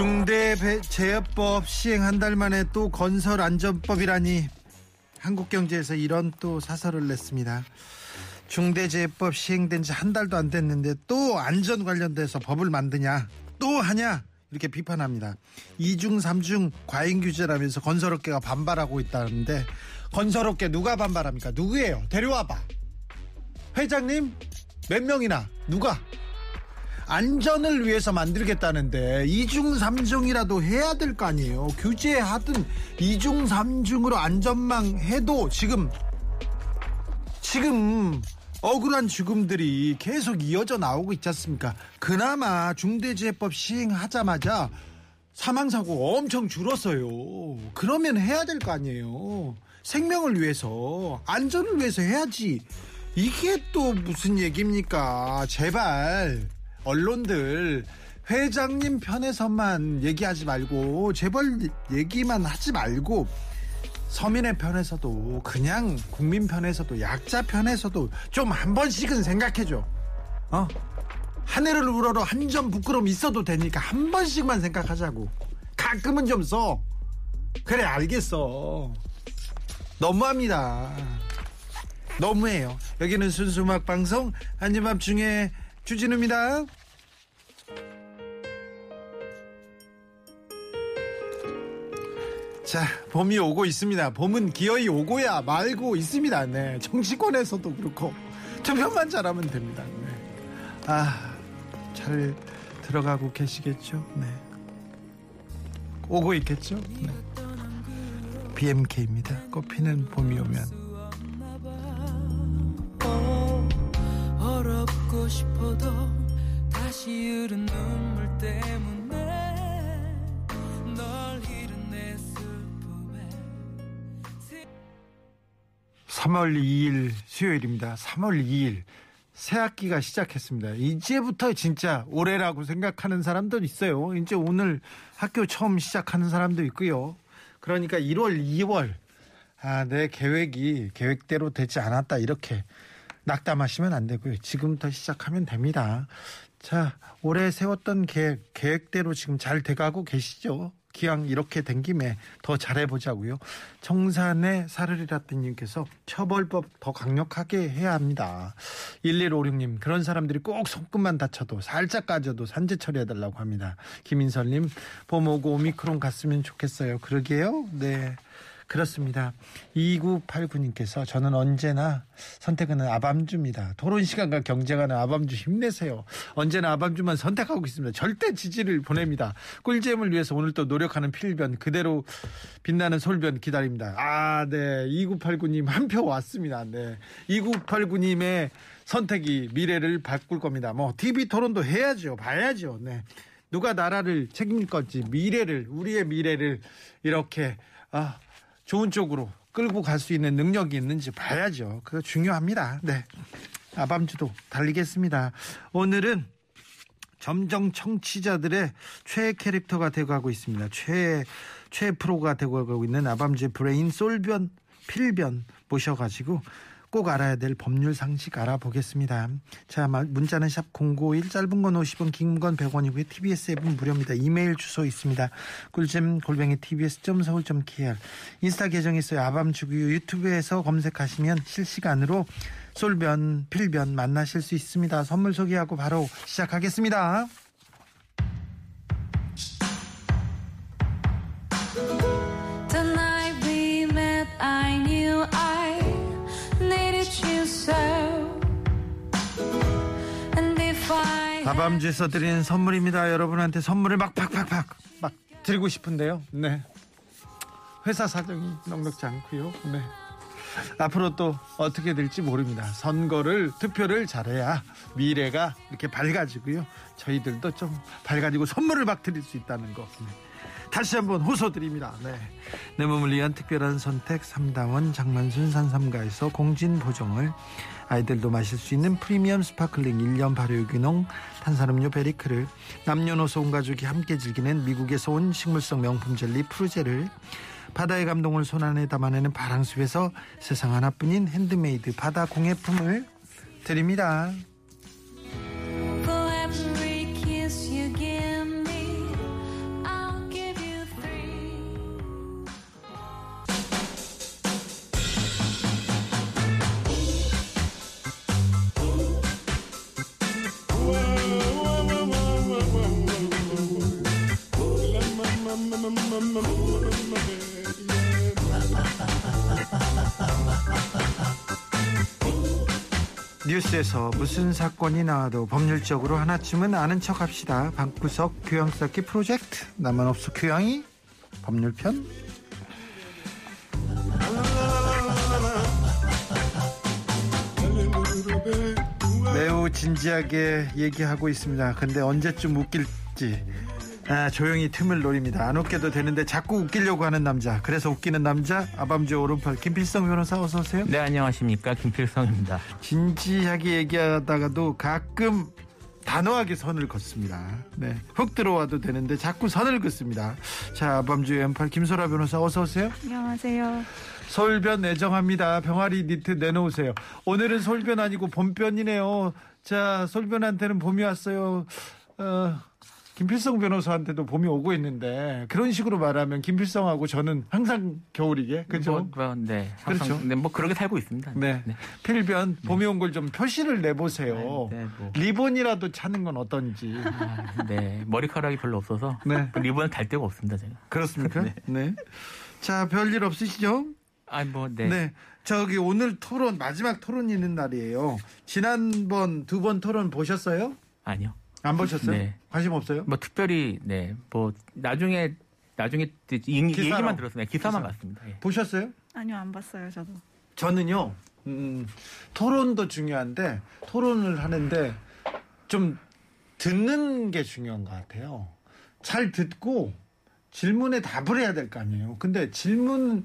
중대재해법 시행 한 달 만에 또 건설 안전법이라니 한국경제에서 이런 또 사설을 냈습니다. 중대재해법 시행된 지 한 달도 안 됐는데 또 안전 관련돼서 법을 만드냐 또 하냐 이렇게 비판합니다. 이중 삼중 과잉 규제라면서 건설업계가 반발하고 있다는데 건설업계 누가 반발합니까? 누구예요? 데려와봐. 회장님 몇 명이나 누가? 안전을 위해서 만들겠다는데 이중 삼중이라도 해야 될 거 아니에요. 규제하든 이중 삼중으로 안전망 해도 지금 지금 억울한 죽음들이 계속 이어져 나오고 있지 않습니까? 그나마 중대재해법 시행하자마자 사망사고 엄청 줄었어요. 그러면 해야 될 거 아니에요. 생명을 위해서, 안전을 위해서 해야지. 이게 또 무슨 얘기입니까? 제발, 언론들, 회장님 편에서만 얘기하지 말고, 제발 얘기만 하지 말고, 서민의 편에서도 그냥 국민 편에서도 약자 편에서도 좀 한 번씩은 생각해줘. 어? 하늘을 우러러 한 점 부끄럼 있어도 되니까 한 번씩만 생각하자고. 가끔은 좀 써. 그래 알겠어. 너무합니다. 너무해요. 여기는 순수 음악 방송 한입밤중에 주진우입니다. 자, 봄이 오고 있습니다. 봄은 기어이 오고야 말고 있습니다. 네. 정치권에서도 그렇고 투표만 잘하면 됩니다. 네. 아, 잘 들어가고 계시겠죠? 네. 오고 있겠죠? 네. BMK입니다. 꽃피는 봄이 오면. 싶어도 다시 흐른 눈물 때문에 널 잃은 내 슬픔에 3월 2일 수요일입니다. 3월 2일 새 학기가 시작했습니다. 이제부터 진짜 올해라고 생각하는 사람도 있어요. 이제 오늘 학교 처음 시작하는 사람도 있고요. 그러니까 1월, 2월 아, 내 계획이 계획대로 되지 않았다 이렇게 낙담하시면 안 되고요. 지금부터 시작하면 됩니다. 자, 올해 세웠던 계획, 계획대로 지금 잘 돼가고 계시죠? 기왕 이렇게 된 김에 더 잘해보자고요. 청산의 사르리라떼님께서 처벌법 더 강력하게 해야 합니다. 1156님 그런 사람들이 꼭 손끝만 다쳐도 살짝 까져도 산재 처리해달라고 합니다. 김인설님 봄 오고 오미크론 갔으면 좋겠어요. 그러게요. 네. 그렇습니다. 2989님께서 저는 언제나 선택하는 아밤주입니다. 토론 시간과 경쟁하는 아밤주 힘내세요. 언제나 아밤주만 선택하고 있습니다. 절대 지지를 보냅니다. 꿀잼을 위해서 오늘 또 노력하는 필변 그대로 빛나는 솔변 기다립니다. 아, 네. 2989님 한 표 왔습니다. 네. 2989님의 선택이 미래를 바꿀 겁니다. 뭐 TV 토론도 해야죠. 봐야죠. 네. 누가 나라를 책임질 건지 미래를 우리의 미래를 이렇게 아 좋은 쪽으로 끌고 갈 수 있는 능력이 있는지 봐야죠. 그거 중요합니다. 네. 아밤주도 달리겠습니다. 오늘은 점정 청취자들의 최애 캐릭터가 되어가고 있습니다. 최애, 최애 프로가 되어가고 있는 아밤주의 브레인 솔변, 필변 모셔가지고 꼭 알아야 될 법률 상식 알아보겠습니다. 자, 문자는 샵 051, 짧은 건 50원, 긴 건 100원이고요. TBS 앱은 무료입니다. 이메일 주소 있습니다. 꿀잼 골뱅이 tbs.서울.kr 인스타 계정 있어요. 아밤주고요. 유튜브에서 검색하시면 실시간으로 솔변, 필변 만나실 수 있습니다. 선물 소개하고 바로 시작하겠습니다. 아밤주에서 드리는 선물입니다. 여러분한테 선물을 막 팍팍팍 막 드리고 싶은데요. 네. 회사 사정이 넉넉지 않고요. 네. 앞으로 또 어떻게 될지 모릅니다. 선거를 투표를 잘해야 미래가 이렇게 밝아지고요. 저희들도 좀 밝아지고 선물을 막 드릴 수 있다는 거. 네. 다시 한번 호소드립니다. 네. 내 몸을 위한 특별한 선택 3다원 장만순 산삼가에서 공진 보정을 아이들도 마실 수 있는 프리미엄 스파클링 1년 발효 유기농 탄산음료 베리크를 남녀노소 온 가족이 함께 즐기는 미국에서 온 식물성 명품 젤리 프루제를 바다의 감동을 손안에 담아내는 바랑숲에서 세상 하나뿐인 핸드메이드 바다 공예품을 드립니다. 뉴스에서 무슨 사건이 나와도 법률적으로 하나쯤은 아는 척 합시다. 방구석 교양 쌓기 프로젝트. 나만 없어 교양이 법률편. 매우 진지하게 얘기하고 있습니다. 근데 언제쯤 웃길지 아, 조용히 틈을 노립니다. 안 웃겨도 되는데 자꾸 웃기려고 하는 남자. 그래서 웃기는 남자 아밤주 오른팔 김필성 변호사 어서 오세요. 네 안녕하십니까 김필성입니다. 진지하게 얘기하다가도 가끔 단호하게 선을 걷습니다. 네, 훅 들어와도 되는데 자꾸 선을 긋습니다. 자, 밤주 왼팔 김소라 변호사 어서 오세요. 안녕하세요. 서울변 애정합니다. 병아리 니트 내놓으세요. 오늘은 서울변 아니고 봄변이네요. 자, 서울변한테는 봄이 왔어요. 어, 김필성 변호사한테도 봄이 오고 있는데 그런 식으로 말하면 김필성하고 저는 항상 겨울이게 그죠? 뭐, 뭐, 네, 항상, 그렇죠. 네, 뭐 그렇게 살고 있습니다. 네. 필변 봄이 온 걸 좀 표시를 내보세요. 네, 네, 뭐. 리본이라도 찾는 건 어떤지. 아, 네, 머리카락이 별로 없어서 네. 리본을 달 데가 없습니다 제가. 그렇습니까? 네. 자, 별일 없으시죠? 아, 뭐, 네. 네. 저기 오늘 토론 마지막 토론 있는 날이에요. 지난번 두 번 토론 보셨어요? 아니요. 안 보셨어요? 네. 관심 없어요? 뭐 특별히 네, 뭐 나중에 나중에 이- 기사로. 얘기만 들었어요. 기사만 기사. 봤습니다. 예. 보셨어요? 아니요, 안 봤어요, 저도. 저는요. 음, 토론도 중요한데 토론을 하는데 좀 듣는 게 중요한 것 같아요. 잘 듣고 질문에 답을 해야 될 거 아니에요. 근데 질문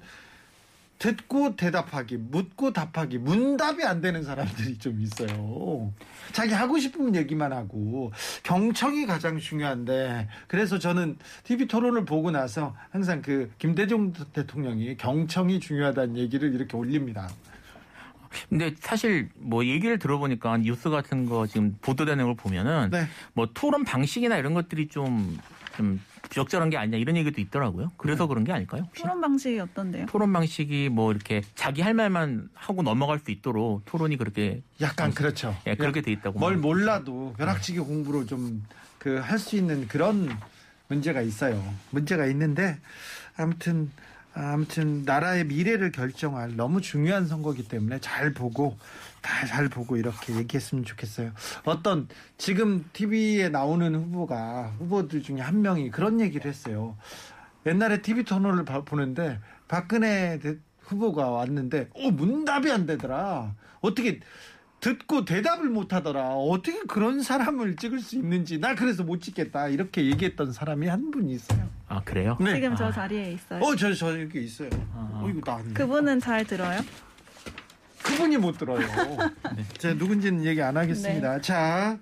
듣고 대답하기, 묻고 답하기, 문답이 안 되는 사람들이 좀 있어요. 자기 하고 싶은 얘기만 하고 경청이 가장 중요한데 그래서 저는 TV 토론을 보고 나서 항상 그 김대중 대통령이 경청이 중요하다는 얘기를 이렇게 올립니다. 근데 사실 뭐 얘기를 들어보니까 뉴스 같은 거 지금 보도되는 걸 보면은 네. 뭐 토론 방식이나 이런 것들이 좀, 좀 부적절한 게 아니냐 이런 얘기도 있더라고요. 그래서 그런 게 아닐까요? 혹시? 토론 방식이 어떤데요? 토론 방식이 뭐 이렇게 자기 할 말만 하고 넘어갈 수 있도록 토론이 그렇게 약간 그렇죠. 예, 그렇게 돼 있다고 뭘. 몰라도 벼락치기 공부로 좀 그 할 수 있는 그런 문제가 있어요. 문제가 있는데 아무튼 아무튼 나라의 미래를 결정할 너무 중요한 선거기 때문에 잘 보고 다 잘 보고 이렇게 얘기했으면 좋겠어요. 어떤 지금 TV에 나오는 후보가 후보들 중에 한 명이 그런 얘기를 했어요. 옛날에 TV 토론을 봐- 보는데 박근혜 대- 후보가 왔는데 어 문답이 안 되더라. 어떻게 듣고 대답을 못 하더라. 어떻게 그런 사람을 찍을 수 있는지 나 그래서 못 찍겠다. 이렇게 얘기했던 사람이 한분 있어요. 아 그래요? 네. 지금 저 자리에 있어요. 어, 저, 저 이렇게 있어요. 아. 어, 이거 나 아니에요. 그분은 잘 들어요? 그분이 못 들어요. 제가 누군지는 얘기 안 하겠습니다. 자,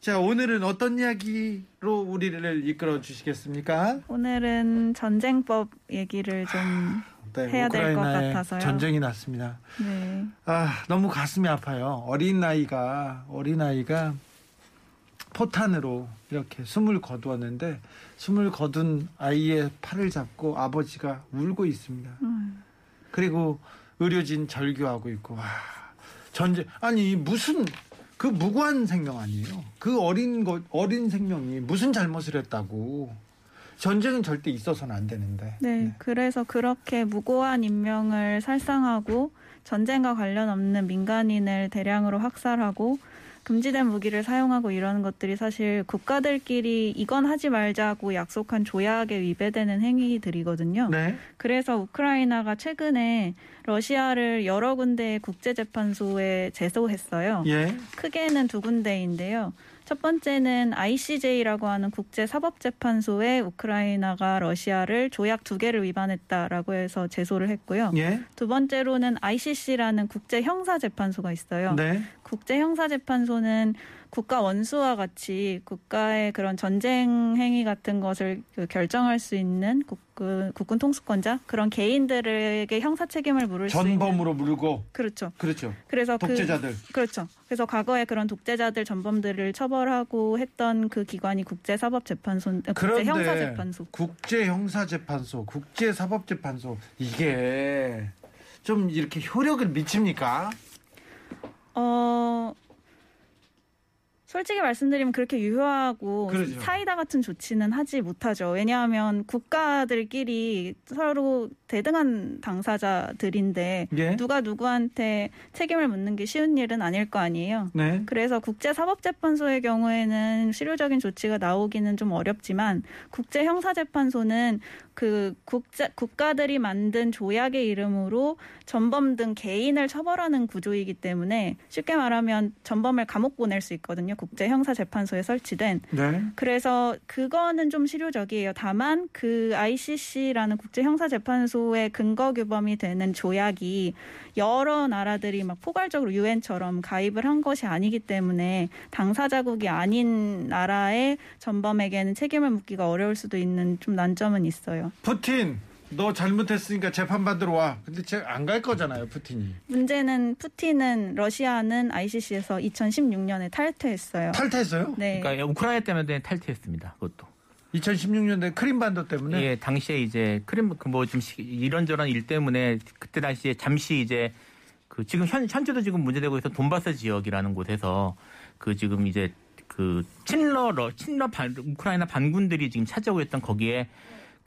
자, 오늘은 어떤 이야기로 우리를 이끌어 주시겠습니까? 오늘은 전쟁법 얘기를 좀 네, 해야 될것 우크라이나에 같아서요. 전쟁이 났습니다. 네. 아, 너무 가슴이 아파요. 어린 나이가 어린 아이가 포탄으로 이렇게 숨을 거두었는데 숨을 거둔 아이의 팔을 잡고 아버지가 울고 있습니다. 음. 그리고 의료진 절규하고 있고 와, 전쟁 아니 무슨 그 무고한 생명 아니에요. 그 어린 것 어린 생명이 무슨 잘못을 했다고 전쟁은 절대 있어서는 안 되는데. 네, 그래서 그렇게 무고한 인명을 살상하고 전쟁과 관련 없는 민간인을 대량으로 학살하고 금지된 무기를 사용하고 이러는 것들이 사실 국가들끼리 이건 하지 말자고 약속한 조약에 위배되는 행위들이거든요. 네. 그래서 우크라이나가 최근에 러시아를 여러 군데의 국제재판소에 제소했어요. 예. 크게는 두 군데인데요. 첫 번째는 ICJ라고 하는 국제사법재판소에 우크라이나가 러시아를 조약 두 개를 위반했다라고 해서 제소를 했고요. 예. 두 번째로는 ICC라는 국제형사재판소가 있어요. 네. 국제형사재판소는 국가 원수와 같이 국가의 그런 전쟁 행위 같은 것을 그 결정할 수 있는 국군, 국군 통수권자 그런 개인들에게 형사 책임을 물을 수 있는 전범으로 물고 그렇죠. 그렇죠. 그래서 독재자들. 그 그렇죠. 그래서 과거에 그런 독재자들 전범들을 처벌하고 했던 그 기관이 국제사법재판소, 아, 그런데 국제 형사재판소. 국제 형사재판소, 국제 사법재판소 이게 좀 이렇게 효력을 미칩니까? 어 솔직히 말씀드리면 그렇게 유효하고 그러죠. 사이다 같은 조치는 하지 못하죠. 왜냐하면 국가들끼리 서로 대등한 당사자들인데 예. 누가 누구한테 책임을 묻는 게 쉬운 일은 아닐 거 아니에요. 네. 그래서 국제사법재판소의 경우에는 실효적인 조치가 나오기는 좀 어렵지만 국제형사재판소는 그 국자, 국가들이 만든 조약의 이름으로 전범 등 개인을 처벌하는 구조이기 때문에 쉽게 말하면 전범을 감옥 보낼 수 있거든요. 국제 형사 재판소에 설치된. 네. 그래서 그거는 좀 실효적이에요. 다만 그 ICC라는 국제 형사 재판소의 근거 규범이 되는 조약이 여러 나라들이 막 포괄적으로 유엔처럼 가입을 한 것이 아니기 때문에 당사자국이 아닌 나라의 전범에게는 책임을 묻기가 어려울 수도 있는 좀 난점은 있어요. 푸틴 너 잘못했으니까 재판 받으러 와. 근데 제가 안갈 거잖아요, 푸틴이. 문제는 푸틴은 러시아는 ICC에서 2016년에 탈퇴했어요. 탈퇴했어요? 네. 그러니까 우크라이나 때문에 탈퇴했습니다. 그것도. 2016년에 크림반도 때문에 예, 당시에 이제 크림 뭐좀 이런저런 일 때문에 그때 당시에 잠시 이제 그 지금 현 현재도 지금 문제되고 있어 돈바스 지역이라는 곳에서 그 지금 이제 그 친러 러 친러 반, 우크라이나 반군들이 지금 차지하고 있던 거기에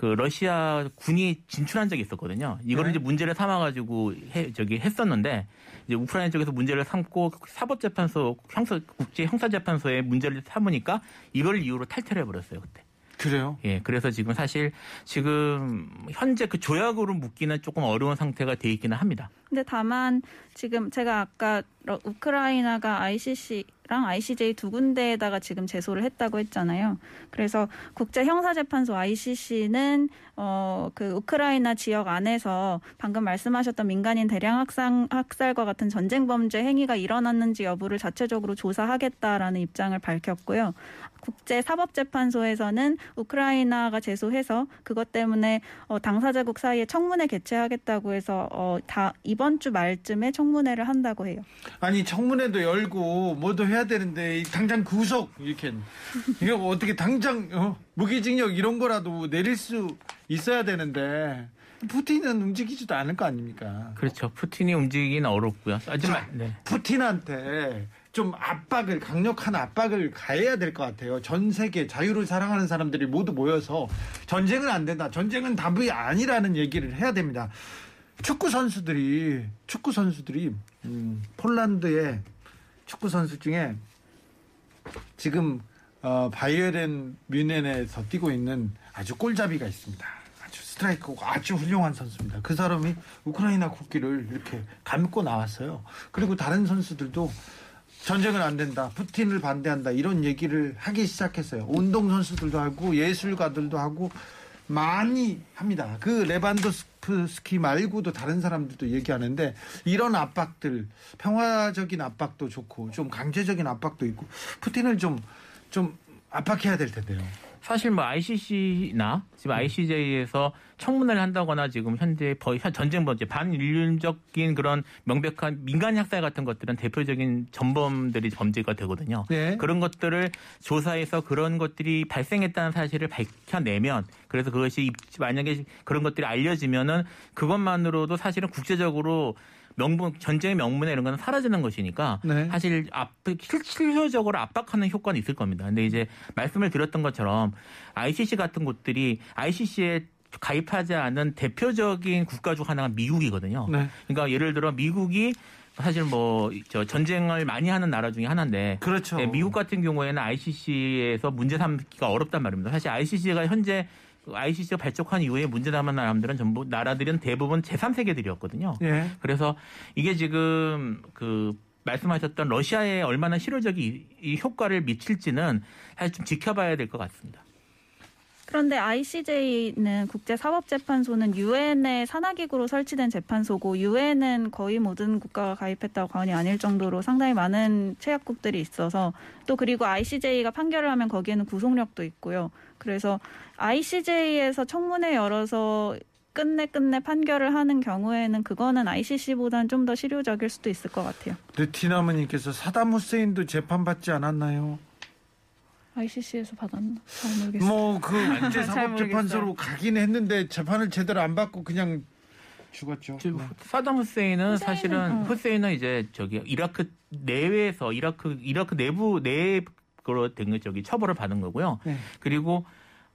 그 러시아 군이 진출한 적이 있었거든요. 이거를 네. 이제 문제를 삼아가지고 해, 저기 했었는데 이제 우크라이나 쪽에서 문제를 삼고 사법재판소 형사 국제 형사재판소에 문제를 삼으니까 이걸 이유로 탈퇴를 해버렸어요 그때. 그래요. 예, 그래서 지금 사실 지금 현재 그 조약으로 묶기는 조금 어려운 상태가 돼 있기는 합니다. 근데 다만 지금 제가 아까 러- 우크라이나가 ICC 랑 ICJ 두 군데에다가 지금 제소를 했다고 했잖아요. 그래서 국제 형사 재판소 ICC는 어그 우크라이나 지역 안에서 방금 말씀하셨던 민간인 대량 학상, 학살과 같은 전쟁 범죄 행위가 일어났는지 여부를 자체적으로 조사하겠다라는 입장을 밝혔고요. 국제 사법 재판소에서는 우크라이나가 제소해서 그것 때문에 어, 당사자국 사이에 청문회 개최하겠다고 해서 어, 다 이번 주 말쯤에 청문회를 한다고 해요. 아니 청문회도 열고 뭐도 해야 되는데 이 당장 구속 이렇게 이거 어떻게 당장 어, 무기징역 이런 거라도 내릴 수 있어야 되는데 푸틴은 움직이지도 않을 거 아닙니까? 그렇죠. 푸틴이 움직이기는 어렵고요. 하지만 네. 푸틴한테 좀 압박을 강력한 압박을 가해야 될 것 같아요. 전 세계 자유를 사랑하는 사람들이 모두 모여서 전쟁은 안 된다. 전쟁은 답이 아니라는 얘기를 해야 됩니다. 축구 선수들이 축구 선수들이 음, 폴란드의 축구 선수 중에 지금 어, 바이에른 뮌헨에서 뛰고 있는 아주 꼴잡이가 있습니다. 아주 스트라이커가 아주 훌륭한 선수입니다. 그 사람이 우크라이나 국기를 이렇게 감고 나왔어요. 그리고 다른 선수들도 전쟁은 안 된다. 푸틴을 반대한다. 이런 얘기를 하기 시작했어요. 운동 선수들도 하고 예술가들도 하고 많이 합니다. 그 레반도스키 말고도 다른 사람들도 얘기하는데 이런 압박들 평화적인 압박도 좋고 좀 강제적인 압박도 있고 푸틴을 좀좀 압박해야 될 텐데요. 사실 뭐 ICC나 지금 ICJ에서 청문회를 한다거나 지금 현재 거의 현- 전쟁 범죄 반인륜적인 그런 명백한 민간 학살 같은 것들은 대표적인 전범들이 범죄가 되거든요. 네. 그런 것들을 조사해서 그런 것들이 발생했다는 사실을 밝혀내면 그래서 그것이 입- 만약에 그런 것들이 알려지면은 그것만으로도 사실은 국제적으로 명분 전쟁의 명분에 이런 거는 사라지는 것이니까 네. 사실 압 실- 실효적으로 압박하는 효과는 있을 겁니다. 근데 이제 말씀을 드렸던 것처럼 ICC 같은 곳들이 ICC에 가입하지 않은 대표적인 국가 중 하나가 미국이거든요. 네. 그러니까 예를 들어 미국이 사실 뭐 저 전쟁을 많이 하는 나라 중에 하나인데 그렇죠. 네, 미국 같은 경우에는 ICC에서 문제 삼기가 어렵단 말입니다. 사실 ICC가 현재 ICC가 발족한 이후에 문제 삼은 나라들은 전부 나라들은 대부분 제3세계들이었거든요. 예. 그래서 이게 지금 그 말씀하셨던 러시아에 얼마나 실효적인 이- 이 효과를 미칠지는 사실 좀 지켜봐야 될 것 같습니다. 그런데 ICJ는 국제사법재판소는 유엔의 산하기구로 설치된 재판소고 유엔은 거의 모든 국가가 가입했다고 과언이 아닐 정도로 상당히 많은 체약국들이 있어서 또 그리고 ICJ가 판결을 하면 거기에는 구속력도 있고요. 그래서 ICJ에서 청문회 열어서 끝내 끝내 판결을 하는 경우에는 그거는 ICC보다는 좀 더 실효적일 수도 있을 것 같아요. 르티나무님께서 사담 후세인도 재판받지 않았나요? ICC에서 받았나? 잘 모르겠어요. 뭐그 잘 국제사법재판소로. 가긴 했는데 재판을 제대로 안 받고 그냥 죽었죠. 네. 사담 후세인은 후세인은, 사실은 어. 후세인은 이제 저기 이라크 내외에서 이라크 이라크 내부 내 로된거 저기 처벌을 받은 거고요. 네. 그리고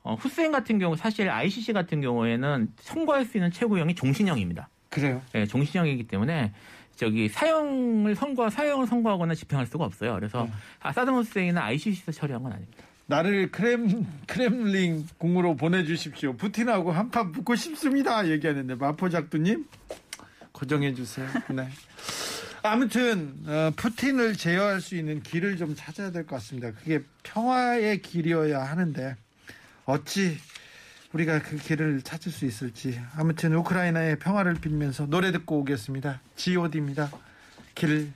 어, 후세인 같은 경우 사실 ICC 같은 경우에는 선고할 수 있는 최고형이 종신형입니다. 그래요. 예, 종신형이기 때문에 저기 사형을 선고 사형을 선고하거나 집행할 수가 없어요. 그래서 네. 아, 사담 후세인은 ICC에서 처리한 건 아닙니다. 나를 크렘 크렘린 궁으로 보내주십시오. 푸틴하고 한판 붙고 싶습니다. 얘기하는데 마포 작두님 고정해 주세요. 네. 아무튼 어, 푸틴을 제어할 수 있는 길을 좀 찾아야 될 것 같습니다. 그게 평화의 길이어야 하는데 어찌 우리가 그 길을 찾을 수 있을지 아무튼 우크라이나의 평화를 빌면서 노래 듣고 오겠습니다. G.O.D입니다. 길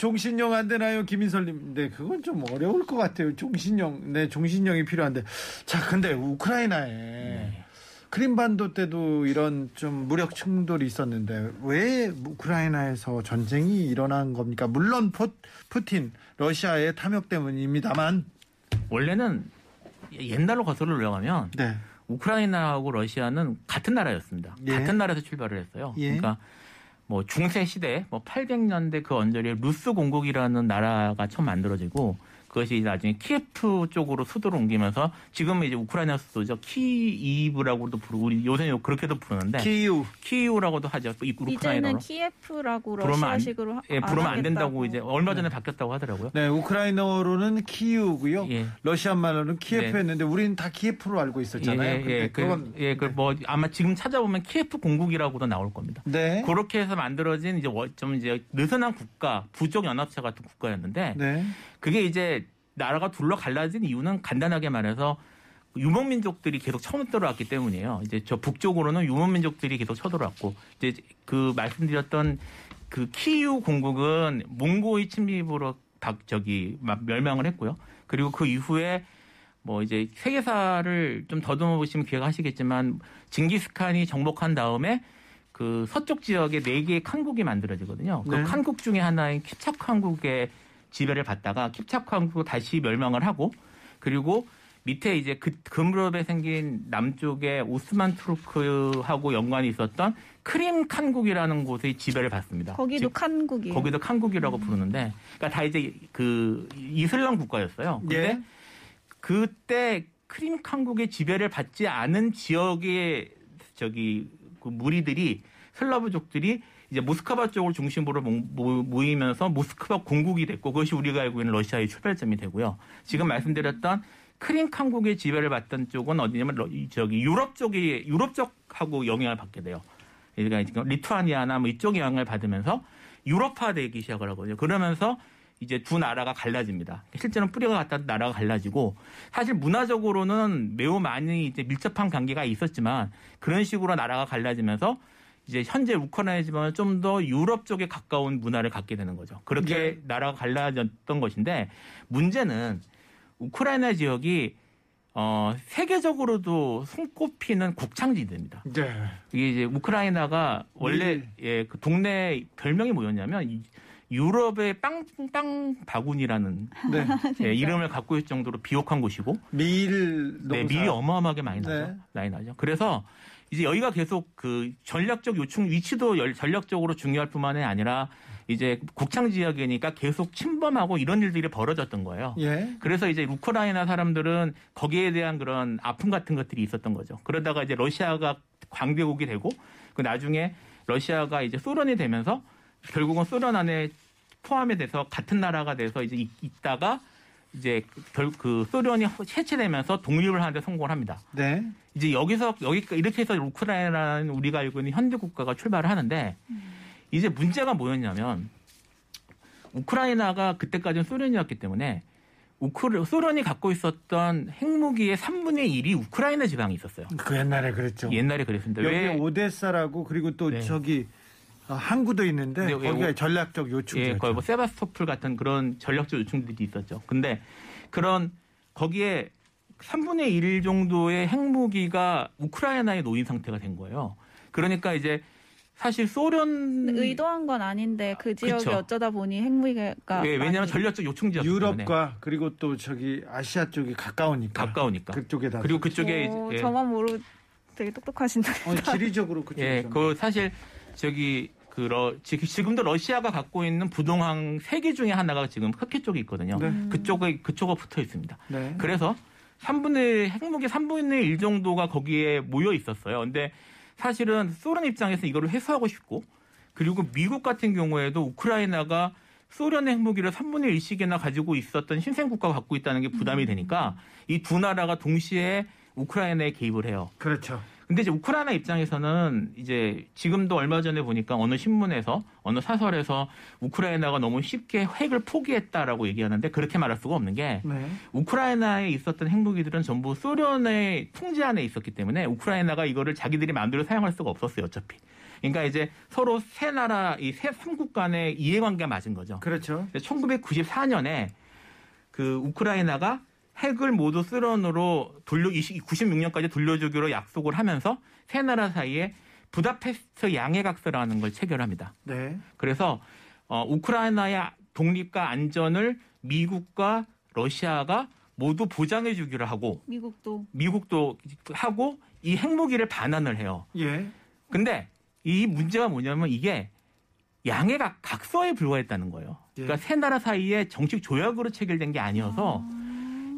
종신령 안 되나요? 김인설님. 네, 그건 좀 어려울 것 같아요. 종신령. 네, 종신령이 필요한데. 자, 근데 우크라이나에 크림반도 때도 이런 좀 무력 충돌이 있었는데 왜 우크라이나에서 전쟁이 일어난 겁니까? 물론 포, 푸틴 러시아의 탐욕 때문입니다만. 원래는 옛날로 거슬러 올라가면 네. 우크라이나하고 러시아는 같은 나라였습니다. 예. 같은 나라에서 출발을 했어요. 예. 그러니까 뭐 중세 시대, 뭐 800년대 그 언저리에 루스 공국이라는 나라가 처음 만들어지고 그것이 나중에 키예프 쪽으로 수도를 옮기면서 지금은 이제 우크라이나 수도죠. 키이브라고도 부르고 우리 요새는 그렇게도 부르는데 키우. 키이우라고도 하죠. 이 이제는 우크라이나로. 키예프라고 부르면 안- 러시아식으로 하- 예, 부르면 안 된다고 하겠다고. 이제 얼마 전에 바뀌었다고 하더라고요. 네, 우크라이나어로는 키우고요. 예. 러시아 말로는 키예프 네. 했는데 우리는 다 키예프로 알고 있었잖아요. 예, 예, 그, 그건 예, 그뭐 아마 지금 찾아보면 키예프 공국이라고도 나올 겁니다. 네. 그렇게 해서 만들어진 이제 워- 좀 이제 느슨한 국가, 부족 연합체 같은 국가였는데 네. 그게 이제 나라가 둘러 갈라진 이유는 간단하게 말해서 유목민족들이 계속 쳐들어왔기 때문이에요. 이제 저 북쪽으로는 유목민족들이 계속 쳐들어왔고 이제 그 말씀드렸던 그 키우 공국은 몽고의 침입으로 다 저기 막 멸망을 했고요. 그리고 그 이후에 뭐 이제 세계사를 좀 더듬어 보시면 기억하시겠지만 징기스칸이 정복한 다음에 그 서쪽 지역에 네 개의 칸국이 만들어지거든요. 그 네. 칸국 중에 하나인 킵착 칸국의 지배를 받다가 킵착 칸국 다시 멸망을 하고 그리고 밑에 이제 그 금무렵에 생긴 남쪽에 오스만 투르크하고 연관이 있었던 크림 칸국이라는 곳의 지배를 받습니다. 거기도 즉, 칸국이에요. 거기도 칸국이라고 부르는데, 그러니까 다 이제 그 이슬람 국가였어요. 근데 예. 그때 크림 칸국의 지배를 받지 않은 지역의 저기 그 무리들이 슬라브족들이 이제 모스크바 쪽을 중심으로 모이면서 모스크바 공국이 됐고 그것이 우리가 알고 있는 러시아의 출발점이 되고요. 지금 말씀드렸던 크림 칸국의 지배를 받던 쪽은 어디냐면 저기 유럽 쪽이 유럽 쪽하고 영향을 받게 돼요. 그러니까 지금 리투아니아나 뭐 이쪽 영향을 받으면서 유럽화되기 시작을 하거든요. 그러면서 이제 두 나라가 갈라집니다. 실제로는 뿌리가 같다 나라가 갈라지고 사실 문화적으로는 매우 많이 이제 밀접한 관계가 있었지만 그런 식으로 나라가 갈라지면서 이제 현재 우크라이나지만 좀 더 유럽 쪽에 가까운 문화를 갖게 되는 거죠. 그렇게 네. 나라가 갈라졌던 것인데 문제는 우크라이나 지역이 어, 세계적으로도 손꼽히는 곡창지대입니다. 네. 이게 이제 우크라이나가 원래 네. 예, 그 동네 별명이 뭐였냐면 이 유럽의 빵 빵 바구니라는 네. 예, 이름을 갖고 있을 정도로 비옥한 곳이고 밀. 네, 밀이 어마어마하게 많이 나죠. 네. 많이 나죠. 그래서 이제 여기가 계속 그 전략적 요충 위치도 열- 전략적으로 중요할 뿐만이 아니라 이제 곡창 지역이니까 계속 침범하고 이런 일들이 벌어졌던 거예요. 예. 그래서 이제 우크라이나 사람들은 거기에 대한 그런 아픔 같은 것들이 있었던 거죠. 그러다가 이제 러시아가 광대국이 되고 그 나중에 러시아가 이제 소련이 되면서 결국은 소련 안에 포함이 돼서 같은 나라가 돼서 이제 있- 있다가 이제 결, 그 소련이 해체되면서 독립을 하는데 성공을 합니다. 네. 이제 여기서 여기 이렇게 해서 우크라이나는 우리가 알고 있는 현대 국가가 출발을 하는데 이제 문제가 뭐였냐면 우크라이나가 그때까지는 소련이었기 때문에 우크라, 소련이 갖고 있었던 핵무기의 3분의 1이 우크라이나 지방에 있었어요. 그 옛날에 그랬죠. 옛날에 그랬습니다. 여기 왜 오데사라고 그리고 또 네. 저기 어, 항구도 있는데 네, 거기가 오- 전략적 요충지였죠. 예, 거의 뭐 세바스토플 같은 그런 전략적 요충들이 있었죠. 근데 그런 거기에 3분의 1 정도의 핵무기가 우크라이나에 놓인 상태가 된 거예요. 그러니까 이제 사실 소련 의도한 건 아닌데 그 지역이 그쵸. 어쩌다 보니 핵무기가 예, 왜냐하면 전략적 요충지였기 때문에 유럽과 그리고 또 저기 아시아 쪽이 가까우니까 가까우니까. 그쪽에다 그리고 그쪽에 오, 예, 저만 모르 되게 똑똑하신다. 어, 지리적으로 그쪽 예, 그 사실 저기 그 러, 지- 지금도 러시아가 갖고 있는 부동항 세 개 중에 하나가 지금 터키 쪽에 있거든요. 네. 그쪽에 그쪽에 붙어 있습니다. 네. 그래서 3분의 핵무기 3분의 1 정도가 거기에 모여 있었어요. 근데 사실은 소련 입장에서 이거를 회수하고 싶고 그리고 미국 같은 경우에도 우크라이나가 소련의 핵무기를 3분의 1씩이나 가지고 있었던 신생 국가가 갖고 있다는 게 부담이 되니까 이 두 나라가 동시에 우크라이나에 개입을 해요. 그렇죠. 근데 이제 우크라이나 입장에서는 이제 지금도 얼마 전에 보니까 어느 신문에서 어느 사설에서 우크라이나가 너무 쉽게 핵을 포기했다라고 얘기하는데 그렇게 말할 수가 없는 게 네. 우크라이나에 있었던 핵무기들은 전부 소련의 통제 안에 있었기 때문에 우크라이나가 이거를 자기들이 마음대로 사용할 수가 없었어요, 어차피. 그러니까 이제 서로 세 나라, 이 세 삼국 간의 이해관계가 맞은 거죠. 그렇죠. 1994년에 그 우크라이나가 핵을 모두 소련으로 돌려 96년까지 돌려주기로 약속을 하면서 세 나라 사이에 부다페스트 양해각서라는 걸 체결합니다. 네. 그래서 어, 우크라이나의 독립과 안전을 미국과 러시아가 모두 보장해 주기로 하고 미국도 미국도 하고 이 핵무기를 반환을 해요. 예. 근데 이 문제가 뭐냐면 이게 양해가 각서에 불과했다는 거예요. 그러니까 예. 세 나라 사이에 정식 조약으로 체결된 게 아니어서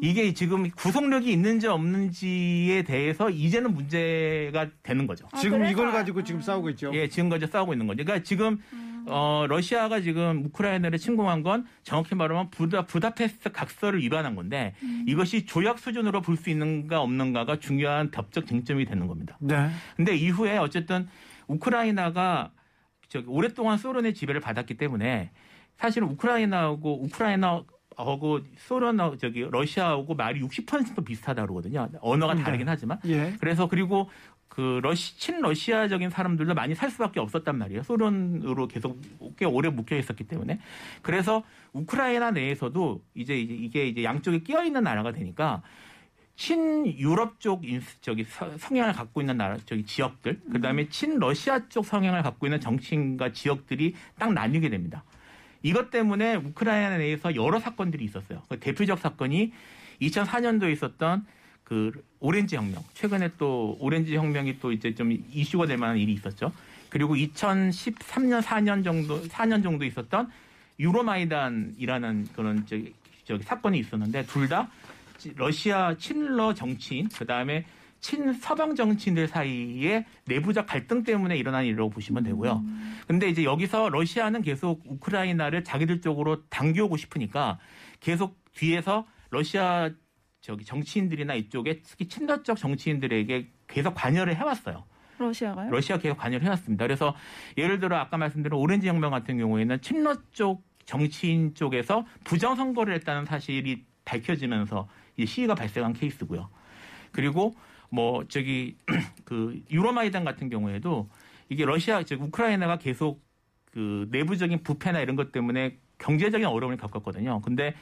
이게 지금 구속력이 있는지 없는지에 대해서 이제는 문제가 되는 거죠. 아, 지금 그래서- 이걸 가지고 지금 싸우고 있죠. 예, 지금 까지 싸우고 있는 거죠. 그러니까 지금 어, 러시아가 지금 우크라이나를 침공한 건 정확히 말하면 부다, 부다페스트 각서를 위반한 건데 이것이 조약 수준으로 볼 수 있는가 없는가가 중요한 법적 쟁점이 되는 겁니다. 네. 근데 이후에 어쨌든 우크라이나가 저기 오랫동안 소련의 지배를 받았기 때문에 사실은 우크라이나하고 우크라이나 하고 소련 저기 러시아하고 말이 60% 비슷하다 그러거든요. 언어가 네. 다르긴 하지만 예. 그래서 그리고 그 러시 친러시아적인 사람들도 많이 살 수밖에 없었단 말이에요. 소련으로 계속 꽤 오래 묶여 있었기 때문에 그래서 우크라이나 내에서도 이제 이게 이제 양쪽에 끼어 있는 나라가 되니까 친유럽 쪽 인- 저기 서- 성향을 갖고 있는 나라 저기 지역들 그다음에 친러시아 쪽 성향을 갖고 있는 정치인과 지역들이 딱 나뉘게 됩니다. 이것 때문에 우크라이나 내에서 여러 사건들이 있었어요. 그 대표적 사건이 2004년도에 있었던 그 오렌지 혁명. 최근에 또 오렌지 혁명이 또 이제 좀 이슈가 될 만한 일이 있었죠. 그리고 2013년 4년 정도 4년 정도 있었던 유로마이단이라는 그런 저기, 저기 사건이 있었는데 둘 다 러시아 친러 정치인 그다음에 친서방 정치인들 사이에 내부적 갈등 때문에 일어난 일이라고 보시면 되고요. 근데 이제 여기서 러시아는 계속 우크라이나를 자기들 쪽으로 당겨오고 싶으니까 계속 뒤에서 러시아 저기 정치인들이나 이쪽에 특히 친러적 정치인들에게 계속 관여를 해왔어요. 러시아가요? 러시아 계속 관여를 해왔습니다. 그래서 예를 들어 아까 말씀드린 오렌지 혁명 같은 경우에는 친러 쪽 정치인 쪽에서 부정 선거를 했다는 사실이 밝혀지면서 이 시위가 발생한 케이스고요. 그리고 뭐 저기 그 유로마이단 같은 경우에도 이게 러시아 즉 우크라이나가 계속 그 내부적인 부패나 이런 것 때문에 경제적인 어려움을 겪었거든요. 근데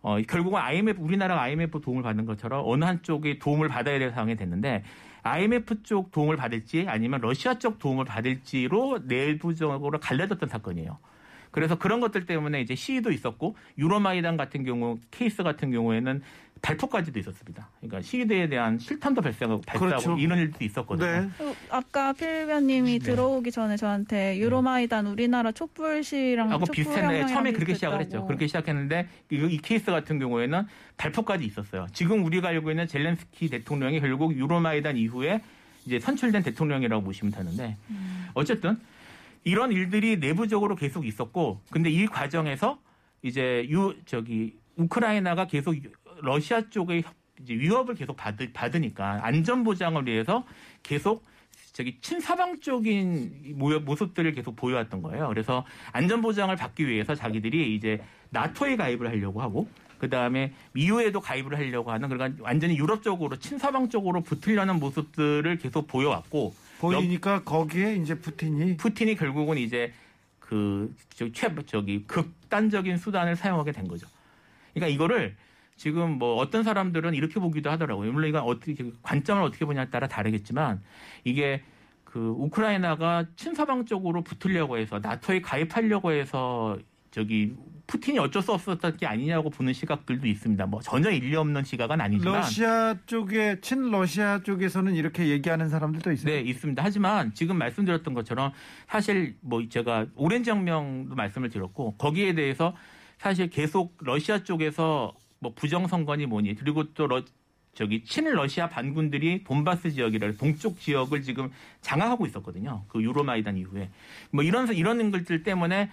어, 결국은 IMF, 우리나라가 IMF 도움을 받는 것처럼 어느 한쪽이 도움을 받아야 될 상황이 됐는데 IMF 쪽 도움을 받을지 아니면 러시아 쪽 도움을 받을지로 내부적으로 갈려졌던 사건이에요. 그래서 그런 것들 때문에 이제 시위도 있었고 유로마이단 같은 경우 케이스 같은 경우에는 발포까지도 있었습니다. 그러니까 시위대에 대한 실탄도 발사하고 발사하고 그렇죠. 이런 일도 있었거든요. 네. 어, 아까 필변님이 네. 들어오기 전에 저한테 유로마이단 우리나라 촛불 시위랑 하고 촛불 비슷했는데 처음에 그렇게 시작을 했죠. 그렇게 시작했는데 이, 이 케이스 같은 경우에는 발포까지 있었어요. 지금 우리가 알고 있는 젤렌스키 대통령이 결국 유로마이단 이후에 이제 선출된 대통령이라고 보시면 되는데 어쨌든 이런 일들이 내부적으로 계속 있었고 근데 이 과정에서 이제 유 저기 우크라이나가 계속 러시아 쪽의 협- 이제 위협을 계속 받, 받으니까 안전 보장을 위해서 계속 저기 친서방적인 모- 모습들을 계속 보여왔던 거예요. 그래서 안전 보장을 받기 위해서 자기들이 이제 나토에 가입을 하려고 하고 그 다음에 미우에도 가입을 하려고 하는 그러니까 완전히 유럽 쪽으로 친서방 쪽으로 붙으려는 모습들을 계속 보여왔고 보이니까 거기에 이제 푸틴이 푸틴이 결국은 이제 그 저기 최 저기 극단적인 수단을 사용하게 된 거죠. 그러니까 이거를 지금 뭐 어떤 사람들은 이렇게 보기도 하더라고요. 물론 이건 어떻게 관점을 어떻게 보냐에 따라 다르겠지만 이게 그 우크라이나가 친서방 쪽으로 붙으려고 해서 나토에 가입하려고 해서 저기 푸틴이 어쩔 수 없었던 게 아니냐고 보는 시각들도 있습니다. 뭐 전혀 일리 없는 시각은 아니지만 러시아 쪽에 친러시아 쪽에서는 이렇게 얘기하는 사람들도 있어요. 네, 있습니다. 하지만 지금 말씀드렸던 것처럼 사실 뭐 제가 오렌지 혁명도 말씀을 드렸고 거기에 대해서 사실 계속 러시아 쪽에서 뭐 부정선거니 뭐니 그리고 또 러, 저기 친러시아 반군들이 돈바스 지역이라 동쪽 지역을 지금 장악하고 있었거든요. 그 유로마이단 이후에 뭐 이런 이런 것들 때문에